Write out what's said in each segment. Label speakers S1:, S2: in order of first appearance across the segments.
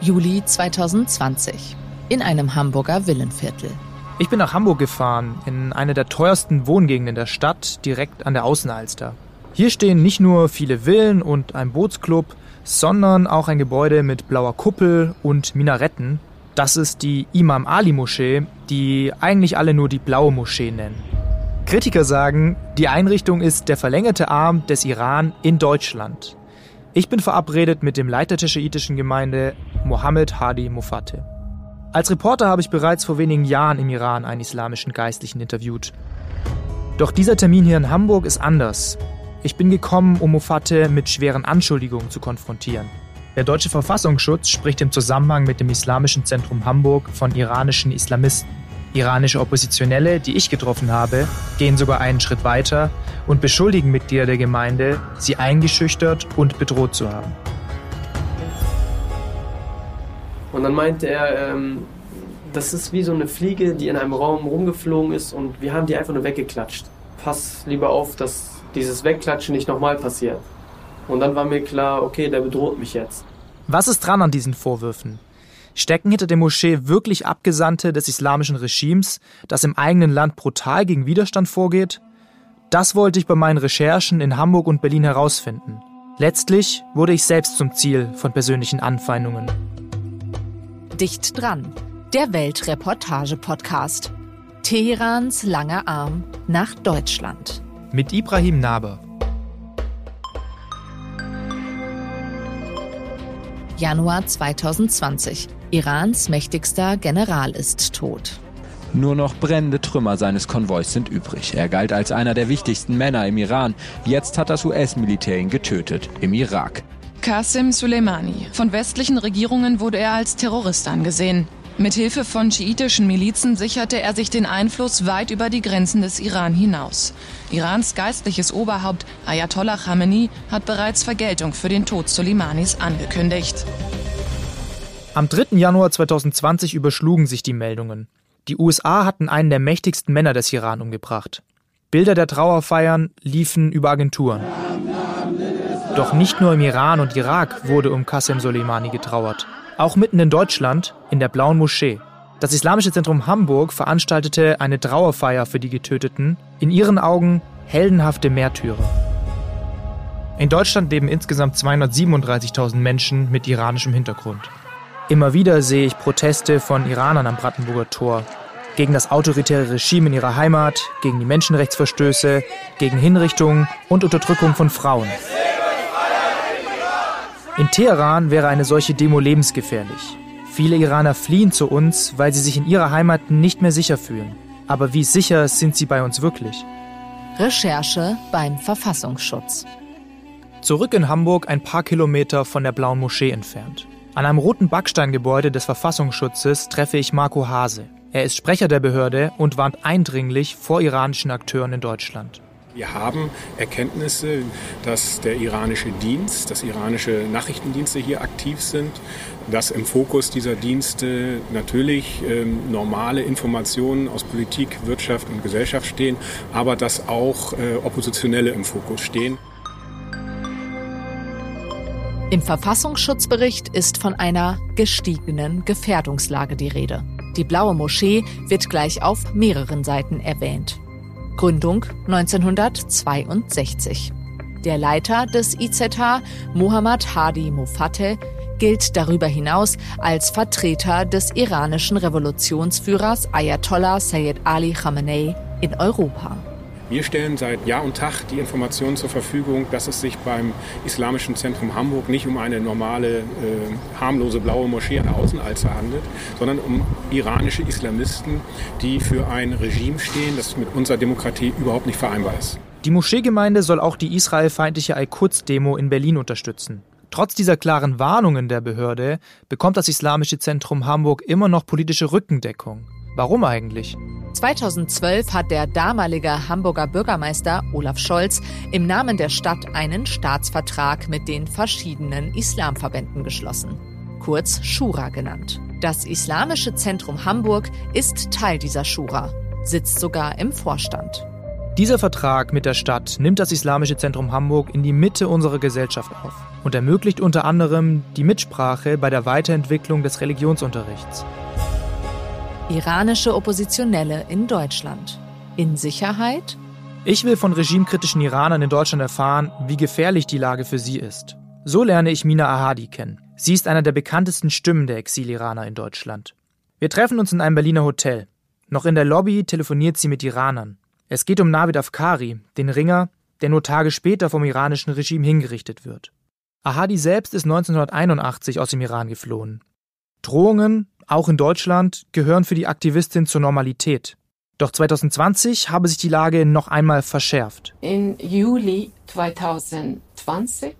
S1: Juli 2020 in einem Hamburger Villenviertel.
S2: Ich bin nach Hamburg gefahren, in eine der teuersten Wohngegenden der Stadt, direkt an der Außenalster. Hier stehen nicht nur viele Villen und ein Bootsclub, sondern auch ein Gebäude mit blauer Kuppel und Minaretten. Das ist die Imam Ali Moschee, die eigentlich alle nur die blaue Moschee nennen. Kritiker sagen, die Einrichtung ist der verlängerte Arm des Iran in Deutschland. Ich bin verabredet mit dem Leiter der schiitischen Gemeinde Mohammed Hadi Mufate. Als Reporter habe ich bereits vor wenigen Jahren im Iran einen islamischen Geistlichen interviewt. Doch dieser Termin hier in Hamburg ist anders. Ich bin gekommen, um Mufate mit schweren Anschuldigungen zu konfrontieren. Der deutsche Verfassungsschutz spricht im Zusammenhang mit dem Islamischen Zentrum Hamburg von iranischen Islamisten. Iranische Oppositionelle, die ich getroffen habe, gehen sogar einen Schritt weiter und beschuldigen Mitglieder der Gemeinde, sie eingeschüchtert und bedroht zu haben.
S3: Und dann meinte er, ähm, das ist wie so eine Fliege, die in einem Raum rumgeflogen ist und wir haben die einfach nur weggeklatscht. Pass lieber auf, dass dieses Wegklatschen nicht nochmal passiert. Und dann war mir klar, okay, der bedroht mich jetzt.
S2: Was ist dran an diesen Vorwürfen? Stecken hinter der Moschee wirklich Abgesandte des islamischen Regimes, das im eigenen Land brutal gegen Widerstand vorgeht? Das wollte ich bei meinen Recherchen in Hamburg und Berlin herausfinden. Letztlich wurde ich selbst zum Ziel von persönlichen Anfeindungen.
S1: Dicht dran, der Weltreportage-Podcast. Teherans langer Arm nach Deutschland
S2: mit Ibrahim Naber.
S1: Januar 2020. Irans mächtigster General ist tot.
S4: Nur noch brennende Trümmer seines Konvois sind übrig. Er galt als einer der wichtigsten Männer im Iran. Jetzt hat das US-Militär ihn getötet, im Irak.
S5: Qasem Soleimani. Von westlichen Regierungen wurde er als Terrorist angesehen. Mithilfe von schiitischen Milizen sicherte er sich den Einfluss weit über die Grenzen des Iran hinaus. Irans geistliches Oberhaupt Ayatollah Khamenei hat bereits Vergeltung für den Tod Soleimanis angekündigt.
S2: Am 3. Januar 2020 überschlugen sich die Meldungen. Die USA hatten einen der mächtigsten Männer des Iran umgebracht. Bilder der Trauerfeiern liefen über Agenturen. Doch nicht nur im Iran und Irak wurde um Qasem Soleimani getrauert. Auch mitten in Deutschland, in der Blauen Moschee. Das Islamische Zentrum Hamburg veranstaltete eine Trauerfeier für die Getöteten, in ihren Augen heldenhafte Märtyrer. In Deutschland leben insgesamt 237.000 Menschen mit iranischem Hintergrund. Immer wieder sehe ich Proteste von Iranern am Brandenburger Tor. Gegen das autoritäre Regime in ihrer Heimat, gegen die Menschenrechtsverstöße, gegen Hinrichtungen und Unterdrückung von Frauen. In Teheran wäre eine solche Demo lebensgefährlich. Viele Iraner fliehen zu uns, weil sie sich in ihrer Heimat nicht mehr sicher fühlen. Aber wie sicher sind sie bei uns wirklich?
S1: Recherche beim Verfassungsschutz.
S2: Zurück in Hamburg, ein paar Kilometer von der Blauen Moschee entfernt. An einem roten Backsteingebäude des Verfassungsschutzes treffe ich Marco Hase. Er ist Sprecher der Behörde und warnt eindringlich vor iranischen Akteuren in Deutschland.
S6: Wir haben Erkenntnisse, dass der iranische Dienst, dass iranische Nachrichtendienste hier aktiv sind, dass im Fokus dieser Dienste natürlich ähm, normale Informationen aus Politik, Wirtschaft und Gesellschaft stehen, aber dass auch äh, Oppositionelle im Fokus stehen.
S1: Im Verfassungsschutzbericht ist von einer gestiegenen Gefährdungslage die Rede. Die blaue Moschee wird gleich auf mehreren Seiten erwähnt. Gründung 1962. Der Leiter des IZH, Mohammad Hadi Mufate, gilt darüber hinaus als Vertreter des iranischen Revolutionsführers Ayatollah Sayyid Ali Khamenei in Europa.
S6: Wir stellen seit Jahr und Tag die Informationen zur Verfügung, dass es sich beim Islamischen Zentrum Hamburg nicht um eine normale, äh, harmlose blaue Moschee an der Außenalster handelt, sondern um iranische Islamisten, die für ein Regime stehen, das mit unserer Demokratie überhaupt nicht vereinbar ist.
S2: Die Moscheegemeinde soll auch die israelfeindliche Al-Quds-Demo in Berlin unterstützen. Trotz dieser klaren Warnungen der Behörde bekommt das Islamische Zentrum Hamburg immer noch politische Rückendeckung. Warum eigentlich?
S1: 2012 hat der damalige Hamburger Bürgermeister Olaf Scholz im Namen der Stadt einen Staatsvertrag mit den verschiedenen Islamverbänden geschlossen, kurz Schura genannt. Das Islamische Zentrum Hamburg ist Teil dieser Schura, sitzt sogar im Vorstand.
S2: Dieser Vertrag mit der Stadt nimmt das Islamische Zentrum Hamburg in die Mitte unserer Gesellschaft auf und ermöglicht unter anderem die Mitsprache bei der Weiterentwicklung des Religionsunterrichts.
S1: Iranische Oppositionelle in Deutschland. In Sicherheit?
S2: Ich will von regimekritischen Iranern in Deutschland erfahren, wie gefährlich die Lage für sie ist. So lerne ich Mina Ahadi kennen. Sie ist einer der bekanntesten Stimmen der Exil-Iraner in Deutschland. Wir treffen uns in einem Berliner Hotel. Noch in der Lobby telefoniert sie mit Iranern. Es geht um Navid Afkari, den Ringer, der nur Tage später vom iranischen Regime hingerichtet wird. Ahadi selbst ist 1981 aus dem Iran geflohen. Drohungen, auch in Deutschland, gehören für die Aktivistin zur Normalität. Doch 2020 habe sich die Lage noch einmal verschärft.
S7: In Juli 2020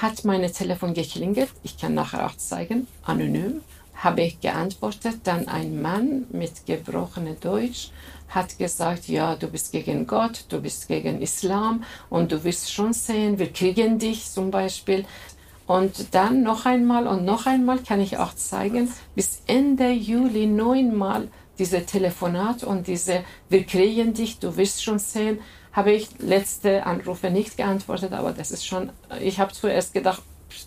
S7: hat mein Telefon geklingelt. Ich kann nachher auch zeigen, anonym. Habe ich geantwortet, dann ein Mann mit gebrochenem Deutsch hat gesagt, ja, du bist gegen Gott, du bist gegen Islam und du wirst schon sehen, wir kriegen dich zum Beispiel. Und dann noch einmal und noch einmal kann ich auch zeigen, bis Ende Juli neunmal diese Telefonat und diese Wir kriegen dich, du wirst schon sehen, habe ich letzte Anrufe nicht geantwortet, aber das ist schon, ich habe zuerst gedacht,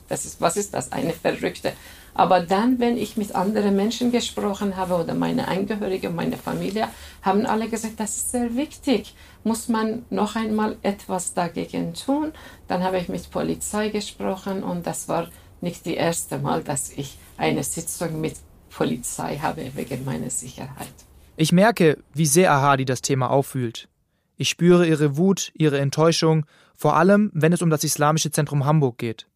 S7: das ist, was ist das, eine Verrückte. Aber dann, wenn ich mit anderen Menschen gesprochen habe oder meine Angehörigen, meine Familie, haben alle gesagt, das ist sehr wichtig. Muss man noch einmal etwas dagegen tun? Dann habe ich mit Polizei gesprochen und das war nicht das erste Mal, dass ich eine Sitzung mit Polizei habe wegen meiner Sicherheit.
S2: Ich merke, wie sehr Ahadi das Thema auffühlt. Ich spüre ihre Wut, ihre Enttäuschung, vor allem wenn es um das Islamische Zentrum Hamburg geht.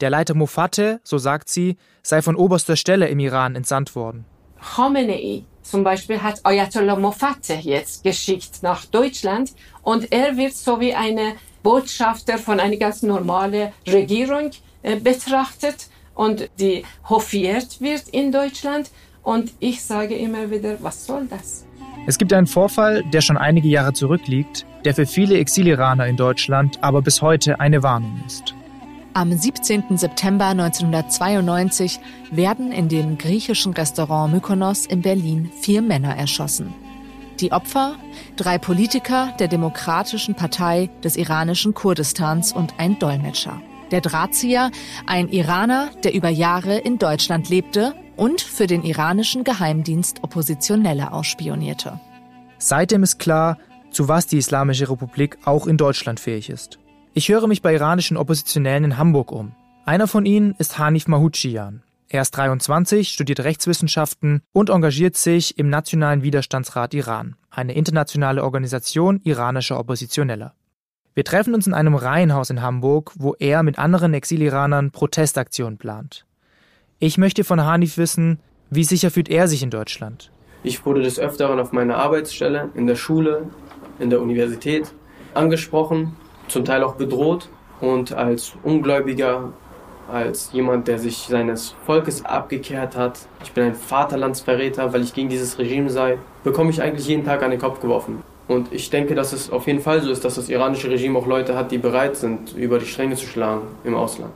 S2: Der Leiter Mofatteh, so sagt sie, sei von oberster Stelle im Iran entsandt worden.
S7: Khamenei zum Beispiel hat Ayatollah Mofatteh jetzt geschickt nach Deutschland und er wird so wie eine Botschafter von einer ganz normalen Regierung äh, betrachtet und die hofiert wird in Deutschland. Und ich sage immer wieder, was soll das?
S2: Es gibt einen Vorfall, der schon einige Jahre zurückliegt, der für viele Exiliraner in Deutschland aber bis heute eine Warnung ist.
S1: Am 17. September 1992 werden in dem griechischen Restaurant Mykonos in Berlin vier Männer erschossen. Die Opfer? Drei Politiker der Demokratischen Partei des iranischen Kurdistans und ein Dolmetscher. Der Drahtzieher, ein Iraner, der über Jahre in Deutschland lebte und für den iranischen Geheimdienst Oppositionelle ausspionierte.
S2: Seitdem ist klar, zu was die Islamische Republik auch in Deutschland fähig ist. Ich höre mich bei iranischen Oppositionellen in Hamburg um. Einer von ihnen ist Hanif Mahudschian. Er ist 23, studiert Rechtswissenschaften und engagiert sich im Nationalen Widerstandsrat Iran, eine internationale Organisation iranischer Oppositioneller. Wir treffen uns in einem Reihenhaus in Hamburg, wo er mit anderen Exiliranern Protestaktionen plant. Ich möchte von Hanif wissen, wie sicher fühlt er sich in Deutschland?
S3: Ich wurde des Öfteren auf meiner Arbeitsstelle, in der Schule, in der Universität angesprochen zum Teil auch bedroht und als Ungläubiger, als jemand, der sich seines Volkes abgekehrt hat, ich bin ein Vaterlandsverräter, weil ich gegen dieses Regime sei, bekomme ich eigentlich jeden Tag an den Kopf geworfen. Und ich denke, dass es auf jeden Fall so ist, dass das iranische Regime auch Leute hat, die bereit sind, über die Stränge zu schlagen im Ausland.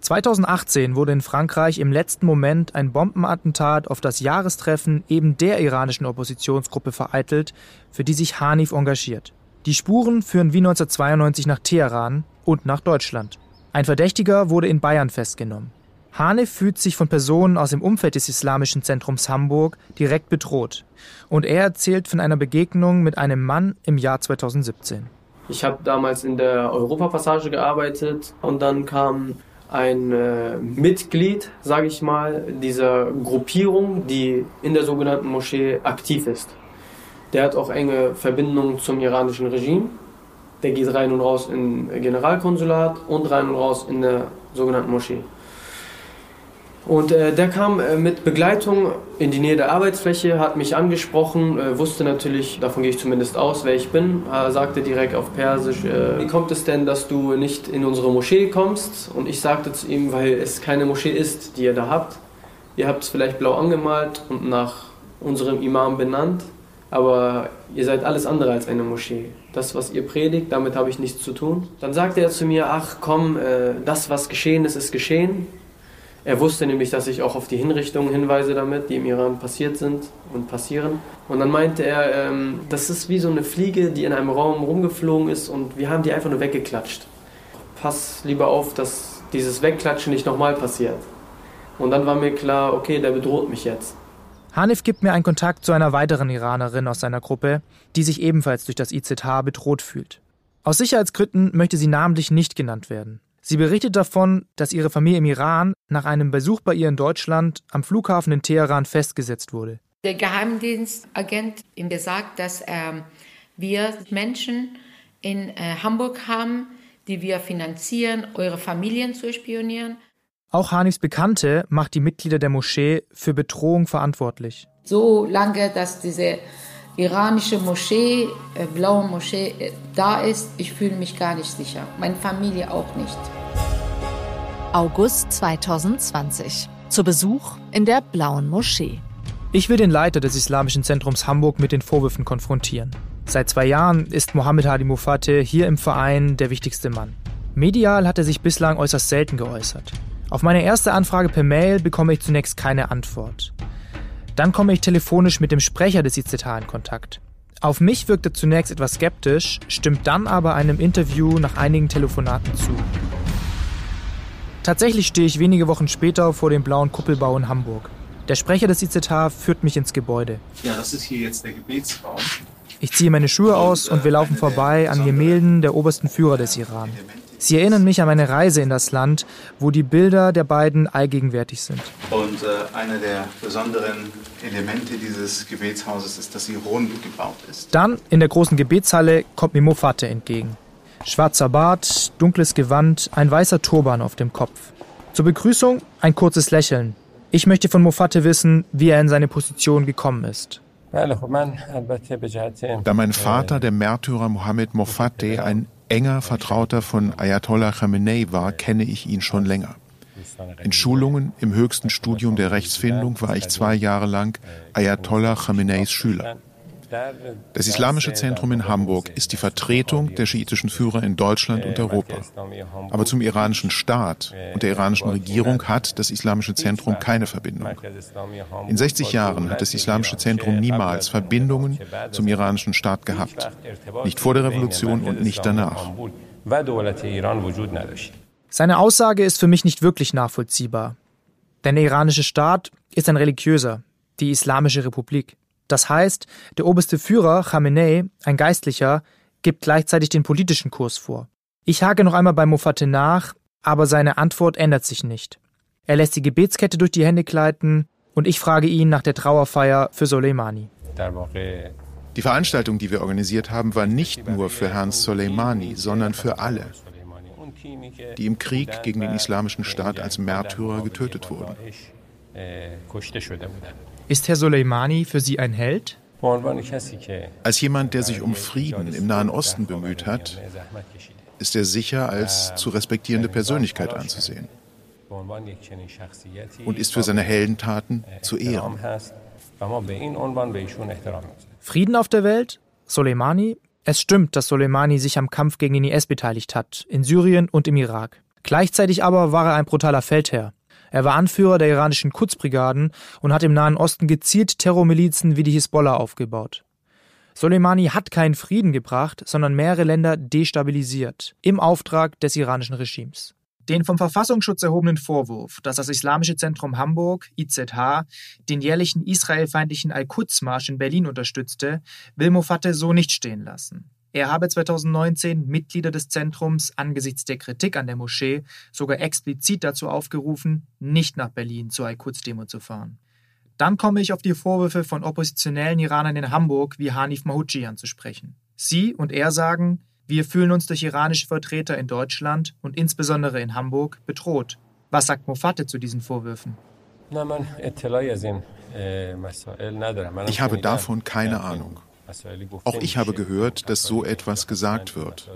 S2: 2018 wurde in Frankreich im letzten Moment ein Bombenattentat auf das Jahrestreffen eben der iranischen Oppositionsgruppe vereitelt, für die sich Hanif engagiert. Die Spuren führen wie 1992 nach Teheran und nach Deutschland. Ein Verdächtiger wurde in Bayern festgenommen. Hanif fühlt sich von Personen aus dem Umfeld des Islamischen Zentrums Hamburg direkt bedroht. Und er erzählt von einer Begegnung mit einem Mann im Jahr 2017.
S3: Ich habe damals in der Europapassage gearbeitet und dann kam ein äh, Mitglied, sage ich mal, dieser Gruppierung, die in der sogenannten Moschee aktiv ist. Der hat auch enge Verbindungen zum iranischen Regime. Der geht rein und raus im Generalkonsulat und rein und raus in der sogenannten Moschee. Und äh, der kam äh, mit Begleitung in die Nähe der Arbeitsfläche, hat mich angesprochen, äh, wusste natürlich, davon gehe ich zumindest aus, wer ich bin, äh, sagte direkt auf Persisch, äh, wie kommt es denn, dass du nicht in unsere Moschee kommst? Und ich sagte zu ihm, weil es keine Moschee ist, die ihr da habt. Ihr habt es vielleicht blau angemalt und nach unserem Imam benannt aber ihr seid alles andere als eine Moschee. Das, was ihr predigt, damit habe ich nichts zu tun. Dann sagte er zu mir, ach komm, äh, das, was geschehen ist, ist geschehen. Er wusste nämlich, dass ich auch auf die Hinrichtungen hinweise damit, die im Iran passiert sind und passieren. Und dann meinte er, ähm, das ist wie so eine Fliege, die in einem Raum rumgeflogen ist und wir haben die einfach nur weggeklatscht. Pass lieber auf, dass dieses Wegklatschen nicht nochmal passiert. Und dann war mir klar, okay, der bedroht mich jetzt.
S2: Hanif gibt mir einen Kontakt zu einer weiteren Iranerin aus seiner Gruppe, die sich ebenfalls durch das IZH bedroht fühlt. Aus Sicherheitsgründen möchte sie namentlich nicht genannt werden. Sie berichtet davon, dass ihre Familie im Iran nach einem Besuch bei ihr in Deutschland am Flughafen in Teheran festgesetzt wurde.
S8: Der Geheimdienstagent ihm gesagt, dass äh, wir Menschen in äh, Hamburg haben, die wir finanzieren, eure Familien zu spionieren.
S2: Auch Hanifs Bekannte macht die Mitglieder der Moschee für Bedrohung verantwortlich.
S8: So lange, dass diese iranische Moschee, äh, blaue Moschee, äh, da ist, ich fühle mich gar nicht sicher. Meine Familie auch nicht.
S1: August 2020. Zu Besuch in der Blauen Moschee.
S2: Ich will den Leiter des Islamischen Zentrums Hamburg mit den Vorwürfen konfrontieren. Seit zwei Jahren ist Mohammed Hadi Mufateh hier im Verein der wichtigste Mann. Medial hat er sich bislang äußerst selten geäußert. Auf meine erste Anfrage per Mail bekomme ich zunächst keine Antwort. Dann komme ich telefonisch mit dem Sprecher des IZH in Kontakt. Auf mich wirkt er zunächst etwas skeptisch, stimmt dann aber einem Interview nach einigen Telefonaten zu. Tatsächlich stehe ich wenige Wochen später vor dem blauen Kuppelbau in Hamburg. Der Sprecher des IZH führt mich ins Gebäude.
S9: Ja, das ist hier jetzt der Gebetsraum.
S2: Ich ziehe meine Schuhe aus und wir laufen vorbei an Gemälden der obersten Führer des Iran. Sie erinnern mich an meine Reise in das Land, wo die Bilder der beiden allgegenwärtig sind.
S9: Und äh, einer der besonderen Elemente dieses Gebetshauses ist, dass sie rund gebaut ist.
S2: Dann in der großen Gebetshalle kommt mir Mofate entgegen. Schwarzer Bart, dunkles Gewand, ein weißer Turban auf dem Kopf. Zur Begrüßung ein kurzes Lächeln. Ich möchte von Mofate wissen, wie er in seine Position gekommen ist.
S10: Da
S11: mein Vater, der Märtyrer Mohammed Mofate, ein enger Vertrauter von Ayatollah Khamenei war, kenne ich ihn schon länger. In Schulungen im höchsten Studium der Rechtsfindung war ich zwei Jahre lang Ayatollah Khameneis Schüler. Das Islamische Zentrum in Hamburg ist die Vertretung der schiitischen Führer in Deutschland und Europa. Aber zum iranischen Staat und der iranischen Regierung hat das Islamische Zentrum keine Verbindung. In 60 Jahren hat das Islamische Zentrum niemals Verbindungen zum iranischen Staat gehabt. Nicht vor der Revolution und nicht danach.
S2: Seine Aussage ist für mich nicht wirklich nachvollziehbar. Denn der iranische Staat ist ein religiöser, die Islamische Republik. Das heißt, der oberste Führer, Khamenei, ein Geistlicher, gibt gleichzeitig den politischen Kurs vor. Ich hake noch einmal bei Mofate nach, aber seine Antwort ändert sich nicht. Er lässt die Gebetskette durch die Hände gleiten und ich frage ihn nach der Trauerfeier für Soleimani.
S11: Die Veranstaltung, die wir organisiert haben, war nicht nur für Herrn Soleimani, sondern für alle, die im Krieg gegen den Islamischen Staat als Märtyrer getötet wurden.
S2: Ist Herr Soleimani für Sie ein Held?
S11: Als jemand, der sich um Frieden im Nahen Osten bemüht hat, ist er sicher als zu respektierende Persönlichkeit anzusehen und ist für seine Heldentaten zu ehren.
S2: Frieden auf der Welt? Soleimani? Es stimmt, dass Soleimani sich am Kampf gegen den IS beteiligt hat, in Syrien und im Irak. Gleichzeitig aber war er ein brutaler Feldherr. Er war Anführer der iranischen Quds-Brigaden und hat im Nahen Osten gezielt Terrormilizen wie die Hisbollah aufgebaut. Soleimani hat keinen Frieden gebracht, sondern mehrere Länder destabilisiert, im Auftrag des iranischen Regimes. Den vom Verfassungsschutz erhobenen Vorwurf, dass das Islamische Zentrum Hamburg, IZH, den jährlichen israelfeindlichen Al-Quds-Marsch in Berlin unterstützte, will Mofatteh so nicht stehen lassen. Er habe 2019 Mitglieder des Zentrums angesichts der Kritik an der Moschee sogar explizit dazu aufgerufen, nicht nach Berlin zur Al-Quds-Demo zu fahren. Dann komme ich auf die Vorwürfe von oppositionellen Iranern in Hamburg wie Hanif Mahouchi zu sprechen. Sie und er sagen, wir fühlen uns durch iranische Vertreter in Deutschland und insbesondere in Hamburg bedroht. Was sagt Mofatte zu diesen Vorwürfen?
S11: Ich habe davon keine Ahnung. Auch ich habe gehört, dass so etwas gesagt wird.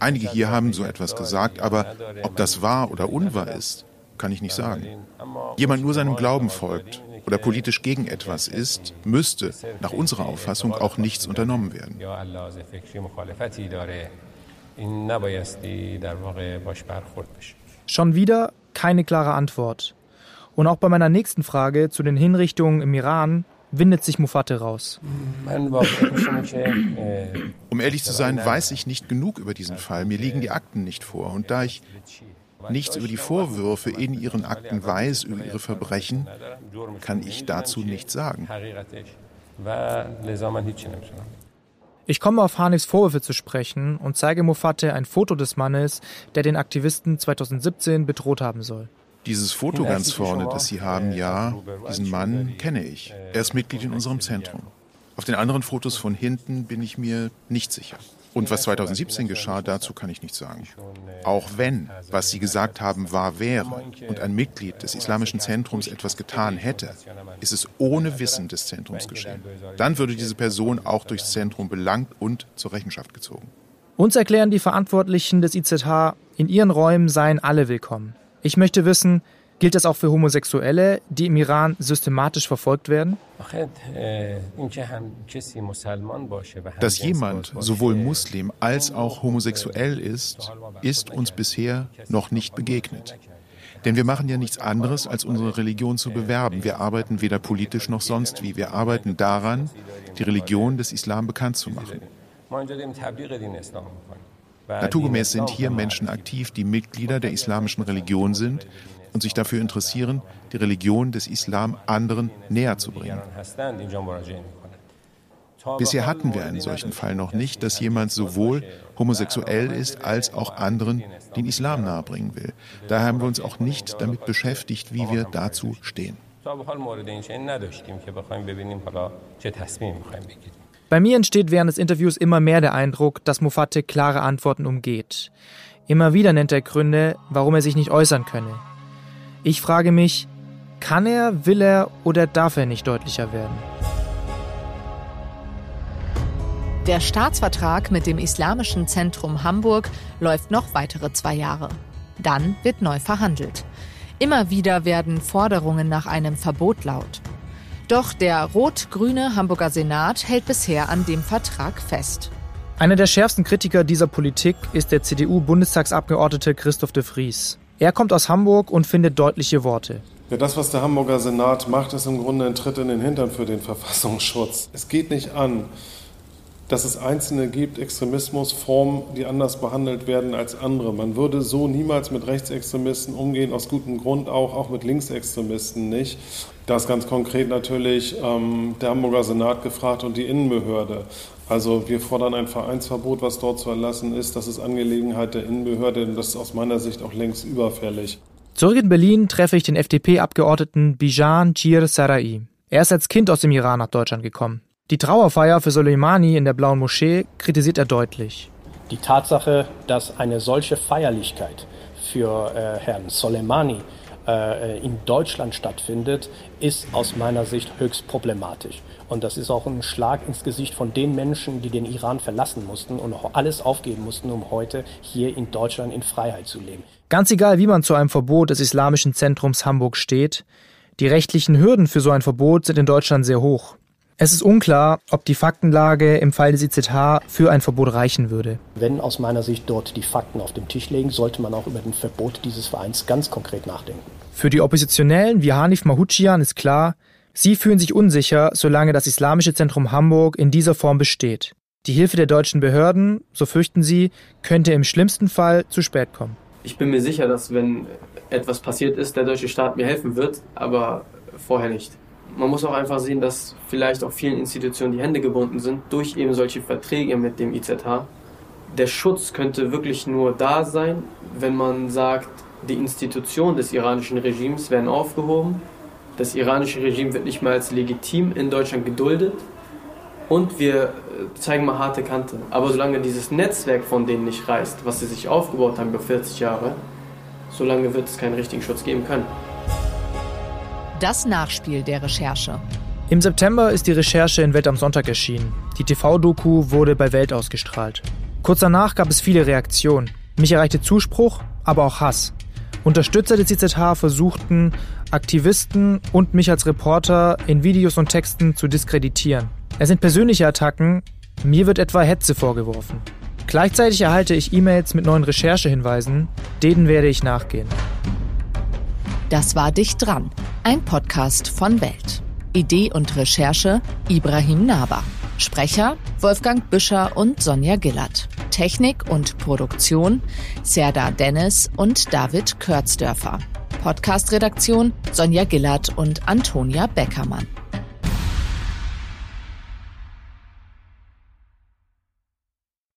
S11: Einige hier haben so etwas gesagt, aber ob das wahr oder unwahr ist, kann ich nicht sagen. Jemand nur seinem Glauben folgt oder politisch gegen etwas ist, müsste nach unserer Auffassung auch nichts unternommen werden.
S2: Schon wieder keine klare Antwort. Und auch bei meiner nächsten Frage zu den Hinrichtungen im Iran windet sich Mufate raus.
S11: Um ehrlich zu sein, weiß ich nicht genug über diesen Fall. Mir liegen die Akten nicht vor. Und da ich nichts über die Vorwürfe in ihren Akten weiß, über ihre Verbrechen, kann ich dazu nichts sagen.
S2: Ich komme auf Hanifs Vorwürfe zu sprechen und zeige Mufate ein Foto des Mannes, der den Aktivisten 2017 bedroht haben soll.
S11: Dieses Foto ganz vorne, das Sie haben, ja, diesen Mann kenne ich. Er ist Mitglied in unserem Zentrum. Auf den anderen Fotos von hinten bin ich mir nicht sicher. Und was 2017 geschah, dazu kann ich nichts sagen. Auch wenn, was Sie gesagt haben, wahr wäre und ein Mitglied des Islamischen Zentrums etwas getan hätte, ist es ohne Wissen des Zentrums geschehen. Dann würde diese Person auch durchs Zentrum belangt und zur Rechenschaft gezogen.
S2: Uns erklären die Verantwortlichen des IZH, in ihren Räumen seien alle willkommen. Ich möchte wissen, gilt das auch für Homosexuelle, die im Iran systematisch verfolgt werden?
S11: Dass jemand sowohl Muslim als auch homosexuell ist, ist uns bisher noch nicht begegnet. Denn wir machen ja nichts anderes, als unsere Religion zu bewerben. Wir arbeiten weder politisch noch sonst wie. Wir arbeiten daran, die Religion des Islam bekannt zu machen. Naturgemäß sind hier Menschen aktiv, die Mitglieder der islamischen Religion sind und sich dafür interessieren, die Religion des Islam anderen näher zu bringen. Bisher hatten wir einen solchen Fall noch nicht, dass jemand sowohl homosexuell ist als auch anderen den Islam nahebringen will. Daher haben wir uns auch nicht damit beschäftigt, wie wir dazu stehen.
S2: Bei mir entsteht während des Interviews immer mehr der Eindruck, dass Mufate klare Antworten umgeht. Immer wieder nennt er Gründe, warum er sich nicht äußern könne. Ich frage mich, kann er, will er oder darf er nicht deutlicher werden?
S1: Der Staatsvertrag mit dem Islamischen Zentrum Hamburg läuft noch weitere zwei Jahre. Dann wird neu verhandelt. Immer wieder werden Forderungen nach einem Verbot laut. Doch der rot-grüne Hamburger Senat hält bisher an dem Vertrag fest.
S2: Einer der schärfsten Kritiker dieser Politik ist der CDU-Bundestagsabgeordnete Christoph de Vries. Er kommt aus Hamburg und findet deutliche Worte.
S10: Ja, das, was der Hamburger Senat macht, ist im Grunde ein Tritt in den Hintern für den Verfassungsschutz. Es geht nicht an, dass es Einzelne gibt, Extremismusformen, die anders behandelt werden als andere. Man würde so niemals mit Rechtsextremisten umgehen, aus gutem Grund auch, auch mit Linksextremisten nicht. Da ist ganz konkret natürlich ähm, der Hamburger Senat gefragt und die Innenbehörde. Also wir fordern ein Vereinsverbot, was dort zu erlassen ist. Das ist Angelegenheit der Innenbehörde und das ist aus meiner Sicht auch längst überfällig.
S2: Zurück in Berlin treffe ich den FDP-Abgeordneten Bijan Chir Sarai. Er ist als Kind aus dem Iran nach Deutschland gekommen. Die Trauerfeier für Soleimani in der Blauen Moschee kritisiert er deutlich.
S12: Die Tatsache, dass eine solche Feierlichkeit für äh, Herrn Soleimani äh, in Deutschland stattfindet, ist aus meiner Sicht höchst problematisch. Und das ist auch ein Schlag ins Gesicht von den Menschen, die den Iran verlassen mussten und alles aufgeben mussten, um heute hier in Deutschland in Freiheit zu leben.
S2: Ganz egal, wie man zu einem Verbot des Islamischen Zentrums Hamburg steht, die rechtlichen Hürden für so ein Verbot sind in Deutschland sehr hoch. Es ist unklar, ob die Faktenlage im Fall des IZH für ein Verbot reichen würde.
S12: Wenn aus meiner Sicht dort die Fakten auf dem Tisch liegen, sollte man auch über den Verbot dieses Vereins ganz konkret nachdenken.
S2: Für die Oppositionellen wie Hanif Mahuchian ist klar, sie fühlen sich unsicher, solange das Islamische Zentrum Hamburg in dieser Form besteht. Die Hilfe der deutschen Behörden, so fürchten sie, könnte im schlimmsten Fall zu spät kommen.
S3: Ich bin mir sicher, dass wenn etwas passiert ist, der deutsche Staat mir helfen wird, aber vorher nicht man muss auch einfach sehen, dass vielleicht auch vielen Institutionen die Hände gebunden sind durch eben solche Verträge mit dem IZH. Der Schutz könnte wirklich nur da sein, wenn man sagt, die Institutionen des iranischen Regimes werden aufgehoben, das iranische Regime wird nicht mehr als legitim in Deutschland geduldet und wir äh, zeigen mal harte Kante. Aber solange dieses Netzwerk von denen nicht reißt, was sie sich aufgebaut haben über 40 Jahre, solange wird es keinen richtigen Schutz geben können.
S1: Das Nachspiel der Recherche.
S2: Im September ist die Recherche in Welt am Sonntag erschienen. Die TV-Doku wurde bei Welt ausgestrahlt. Kurz danach gab es viele Reaktionen. Mich erreichte Zuspruch, aber auch Hass. Unterstützer des IZH versuchten, Aktivisten und mich als Reporter in Videos und Texten zu diskreditieren. Es sind persönliche Attacken, mir wird etwa Hetze vorgeworfen. Gleichzeitig erhalte ich E-Mails mit neuen Recherchehinweisen, denen werde ich nachgehen.
S1: Das war Dicht dran, ein Podcast von Welt. Idee und Recherche Ibrahim Naber. Sprecher Wolfgang Büscher und Sonja Gillert. Technik und Produktion Serda Dennis und David Körzdörfer. Podcast-Redaktion Sonja Gillert und Antonia Beckermann.